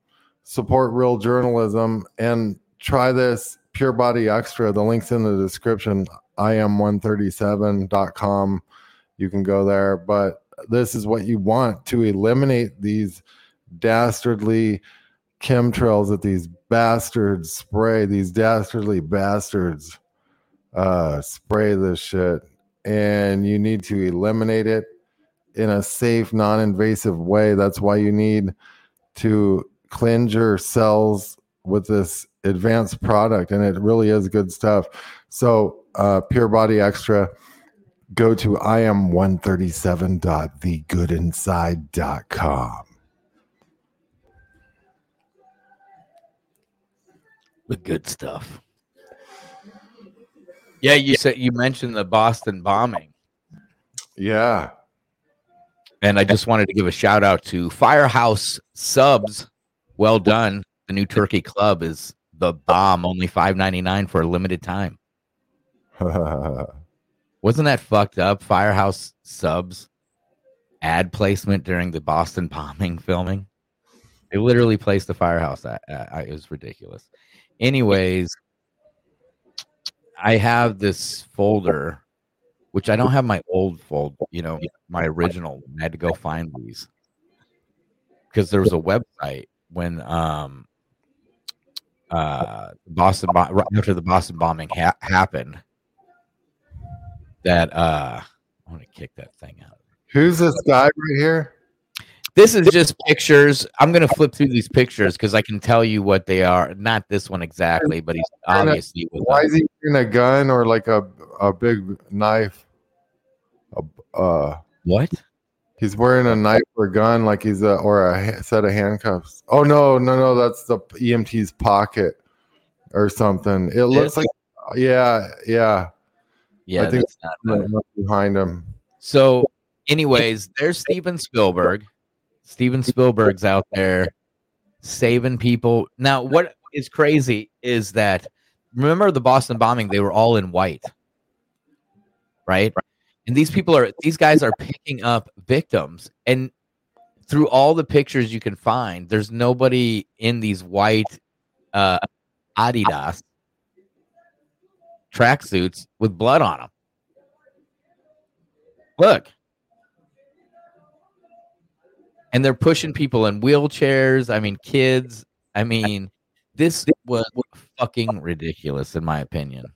support real journalism and try this Pure Body Extra. The link's in the description. im137.com. You can go there. But this is what you want to eliminate these dastardly chemtrails that these bastards spray, these dastardly bastards uh, spray this shit. And you need to eliminate it in a safe, non invasive way. That's why you need to cleanse your cells with this advanced product. And it really is good stuff. So, uh, Pure Body Extra, go to im137.thegoodinside.com. The good stuff. Yeah, you said you mentioned the Boston bombing. Yeah. And I just wanted to give a shout out to Firehouse Subs. Well done. The new turkey club is the bomb, only five ninety nine for a limited time. Wasn't that fucked up? Firehouse Subs ad placement during the Boston bombing filming. They literally placed the firehouse. I, it was ridiculous. Anyways, I have this folder, which I don't have my old fold, you know, my original. I had to go find these because there was a website when um uh Boston after the Boston bombing ha- happened that uh I want to kick that thing out. Who's this guy right here? This is just pictures. I'm gonna flip through these pictures because I can tell you what they are. Not this one exactly, but he's obviously Why a- is he carrying a gun or like a, a big knife? A- Uh, what? He's wearing a knife or a gun, like he's a or a set of handcuffs. Oh no, no, no, that's the EMT's pocket or something. It looks This? like, yeah, yeah, Yeah, I think that's not it's behind him. So, anyways, there's Steven Spielberg. Steven Spielberg's out there saving people. Now, what is crazy is that remember the Boston bombing? They were all in white, right? And these people are these guys are picking up victims, and through all the pictures you can find, there's nobody in these white uh, Adidas tracksuits with blood on them. Look. And they're pushing people in wheelchairs. I mean, kids. I mean, this was fucking ridiculous, in my opinion.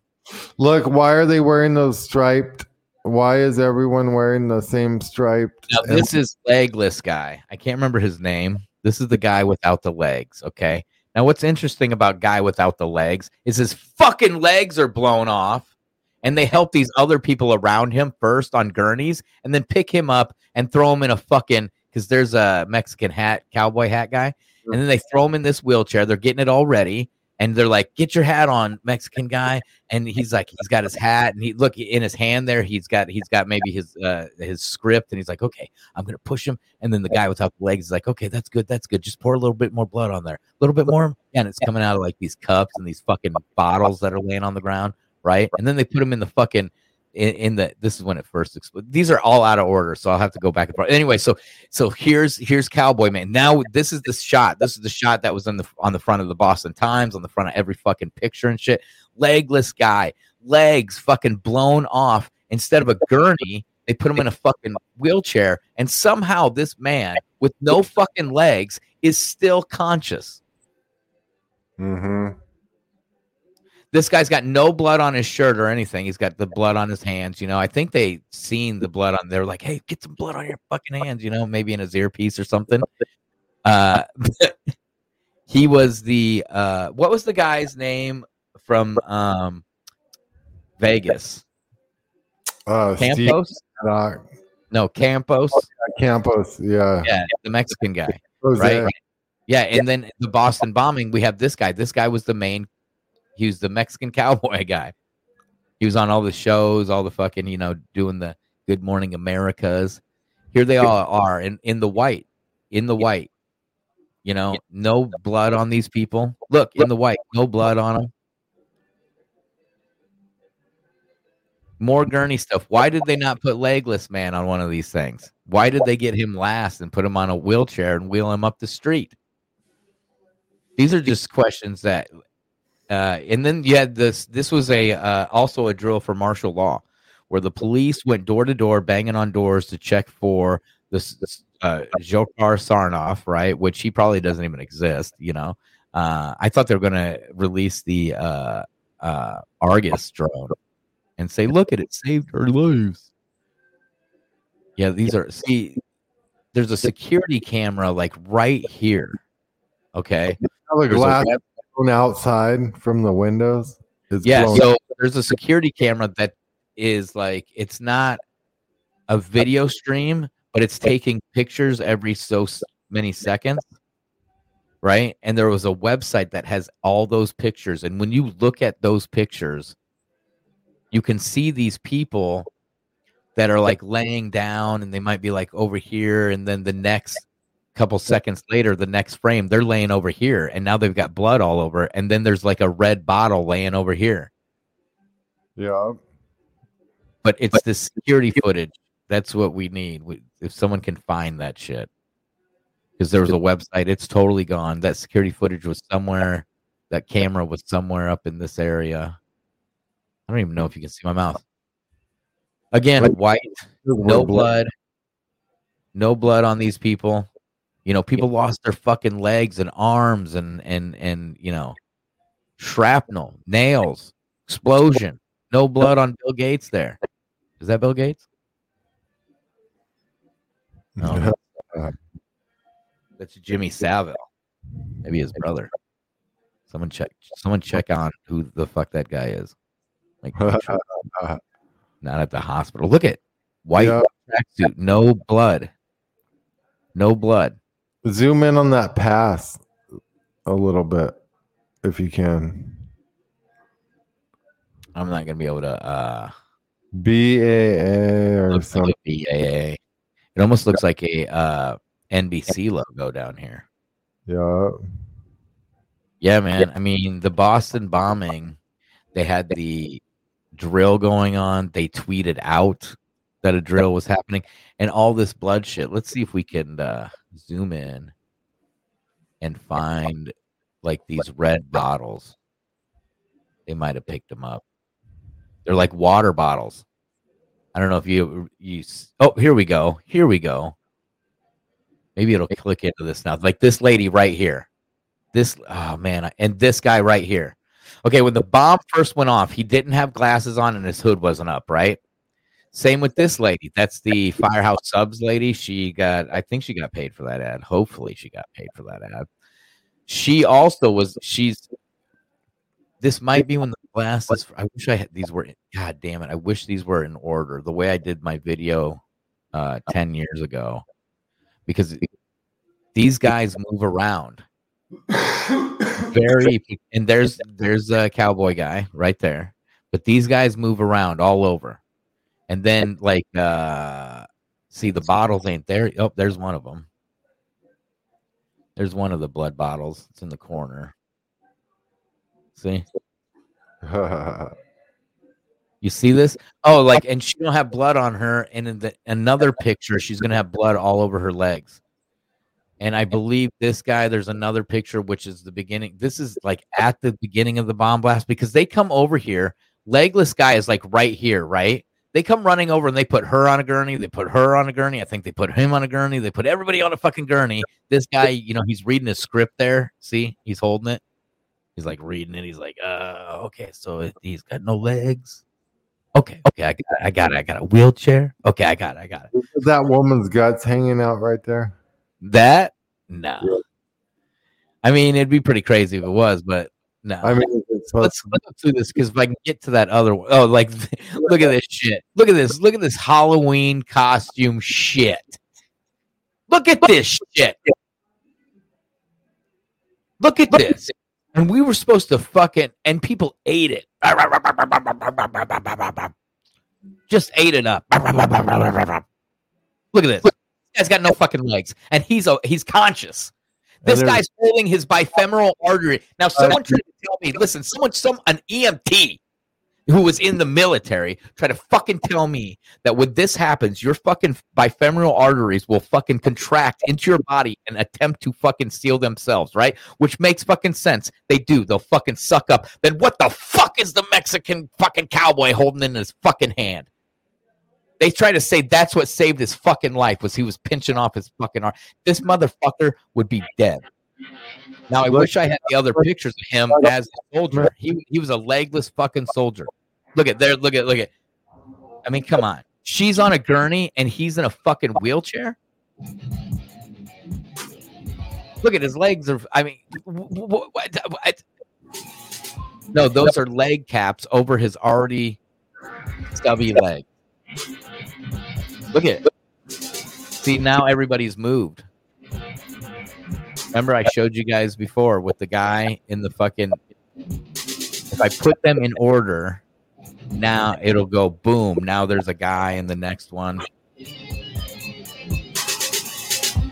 Look, why are they wearing those striped? Why is everyone wearing the same striped? Now, this is legless guy. I can't remember his name. This is the guy without the legs. Okay. Now, what's interesting about guy without the legs is his fucking legs are blown off, and they help these other people around him first on gurneys, and then pick him up and throw him in a fucking because there's a Mexican hat, cowboy hat guy, and then they throw him in this wheelchair. They're getting it all ready, and they're like, "Get your hat on, Mexican guy." And he's like, he's got his hat, and he look in his hand there. He's got he's got maybe his uh his script, and he's like, "Okay, I'm gonna push him." And then the guy without the legs is like, "Okay, that's good, that's good. Just pour a little bit more blood on there, a little bit more." Yeah, and it's coming out of like these cups and these fucking bottles that are laying on the ground, right? And then they put him in the fucking in, in the this is when it first exploded. These are all out of order, so I'll have to go back and forth. Anyway, so so here's here's Cowboy Man. Now this is the shot. This is the shot that was on the on the front of the Boston Times, on the front of every fucking picture and shit. Legless guy, legs fucking blown off. Instead of a gurney, they put him in a fucking wheelchair, and somehow this man with no fucking legs is still conscious. Mm-hmm. This guy's got no blood on his shirt or anything. He's got the blood on his hands. You know, I think they seen the blood on. They're like, "Hey, get some blood on your fucking hands." You know, maybe in his earpiece or something. Uh, he was the uh, what was the guy's name from um, Vegas? Uh, Steve Campos? No, Campos. Campos, yeah. Yeah, the Mexican guy, Jose. right? Yeah, and then the Boston bombing, we have this guy. This guy was the main. He was the Mexican cowboy guy. He was on all the shows, all the fucking, you know, doing the Good Morning Americas. Here they all are in in the white, in the white. You know, no blood on these people. Look in the white, no blood on them. More gurney stuff. Why did they not put legless man on one of these things? Why did they get him last and put him on a wheelchair and wheel him up the street? These are just questions that uh, and then you had this this was a uh, also a drill for martial law where the police went door to door banging on doors to check for this, this uh, Dzhokhar Tsarnaev, right? Which he probably doesn't even exist, you know. Uh, I thought they were going to release the uh, uh, Argus drone and say, "Look at it, saved our lives." Yeah, these are see. There's a security camera like right here. Okay, The There's a glass thrown outside from the windows. Is yeah, blown so there's a security camera that is like it's not a video stream, but it's taking pictures every so many seconds. Right? And there was a website that has all those pictures and when you look at those pictures, you can see these people that are like laying down and they might be like over here and then the next couple seconds later the next frame they're laying over here and now they've got blood all over and then there's like a red bottle laying over here. Yeah. but it's the security footage. That's what we need. We- if someone can find that shit. Because there was a website. It's totally gone. That security footage was somewhere. That camera was somewhere up in this area. I don't even know if you can see my mouth. Again white no blood. No blood on these people you know people lost their fucking legs and arms and and and you know shrapnel nails explosion. No blood on bill gates there. Is that bill gates? No. Uh, that's jimmy savile. Maybe his brother. Someone check someone check on who the fuck that guy is. Like not at the hospital. Look at white Yeah. tracksuit. No blood. No blood Zoom in on that pass a little bit if you can. i'm not gonna be able to uh B A A or looks something. a BAA. It almost looks like a uh, NBC logo down here. Yeah. Yeah, man. I mean, the Boston bombing, they had the drill going on. They tweeted out that a drill was happening and all this blood shit. Let's see if we can uh, zoom in and find like these red bottles. They might have picked them up. They're like water bottles. I don't know if you you. Oh, here we go. Here we go. Maybe it'll click into this now. Like this lady right here. This oh man, and this guy right here. Okay, when the bomb first went off, he didn't have glasses on and his hood wasn't up, right? Same with this lady. That's the Firehouse Subs lady. She got, I think she got paid for that ad. Hopefully, she got paid for that ad. She also was. She's. This might be when the glasses. I wish I had these were. God damn it! I wish these were in order. The way I did my video, uh, ten years ago, because these guys move around very and there's there's a cowboy guy right there but these guys move around all over and then like uh see the bottles ain't there oh there's one of them there's one of the blood bottles it's in the corner see you see this oh like and she don't have blood on her and in the another picture she's gonna have blood all over her legs and I believe this guy, there's another picture, which is the beginning. This is like at the beginning of the bomb blast because they come over here. Legless guy is like right here, right? They come running over and they put her on a gurney. They put her on a gurney. I think they put him on a gurney. They put everybody on a fucking gurney. This guy, you know, he's reading his script there. See, he's holding it. He's like reading it. He's like, uh, okay, so he's got no legs. Okay, okay, I got it. I got it. I got a wheelchair. Okay, I got it. I got it. Is that woman's guts hanging out right there? That no. I mean, it'd be pretty crazy if it was, but no. I mean, it's let's look through this because if I can get to that other one, oh, like look at this shit. Look at this. Look at this Halloween costume shit. Look at this shit. Look at this. And we were supposed to fucking and people ate it. Just ate it up. Look at this. This guy's got no fucking legs, and he's a, he's conscious. This guy's holding his bifemoral artery. Now, uh, someone tried to tell me, listen, someone, some an EMT. who was in the military try to fucking tell me that when this happens, your fucking bifemoral arteries will fucking contract into your body and attempt to fucking seal themselves, right? Which makes fucking sense. They do. They'll fucking suck up. Then what the fuck is the Mexican fucking cowboy holding in his fucking hand? They try to say that's what saved his fucking life was he was pinching off his fucking arm. This motherfucker would be dead. Now I wish I had the other pictures of him as a soldier. He he was a legless fucking soldier. Look at there. Look at look at. I mean, come on. She's on a gurney and he's in a fucking wheelchair. Look at his legs. Are I mean, what, what, no, those are leg caps over his already stubby leg. Look at. See now everybody's moved. Remember I showed you guys before with the guy in the fucking. If I put them in order, now it'll go boom. Now there's a guy in the next one.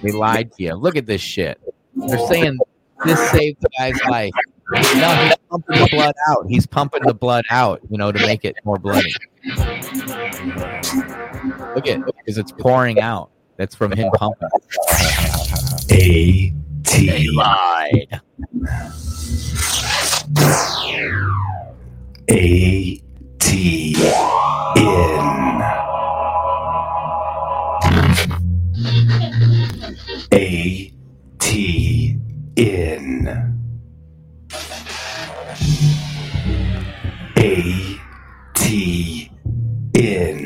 They lied to you. Look at this shit. They're saying this saved the guy's life. No, he's pumping the blood out. He's pumping the blood out, you know, to make it more bloody. Look at because it's pouring out. That's from him pumping. A T lied. A T N A T N A T N dot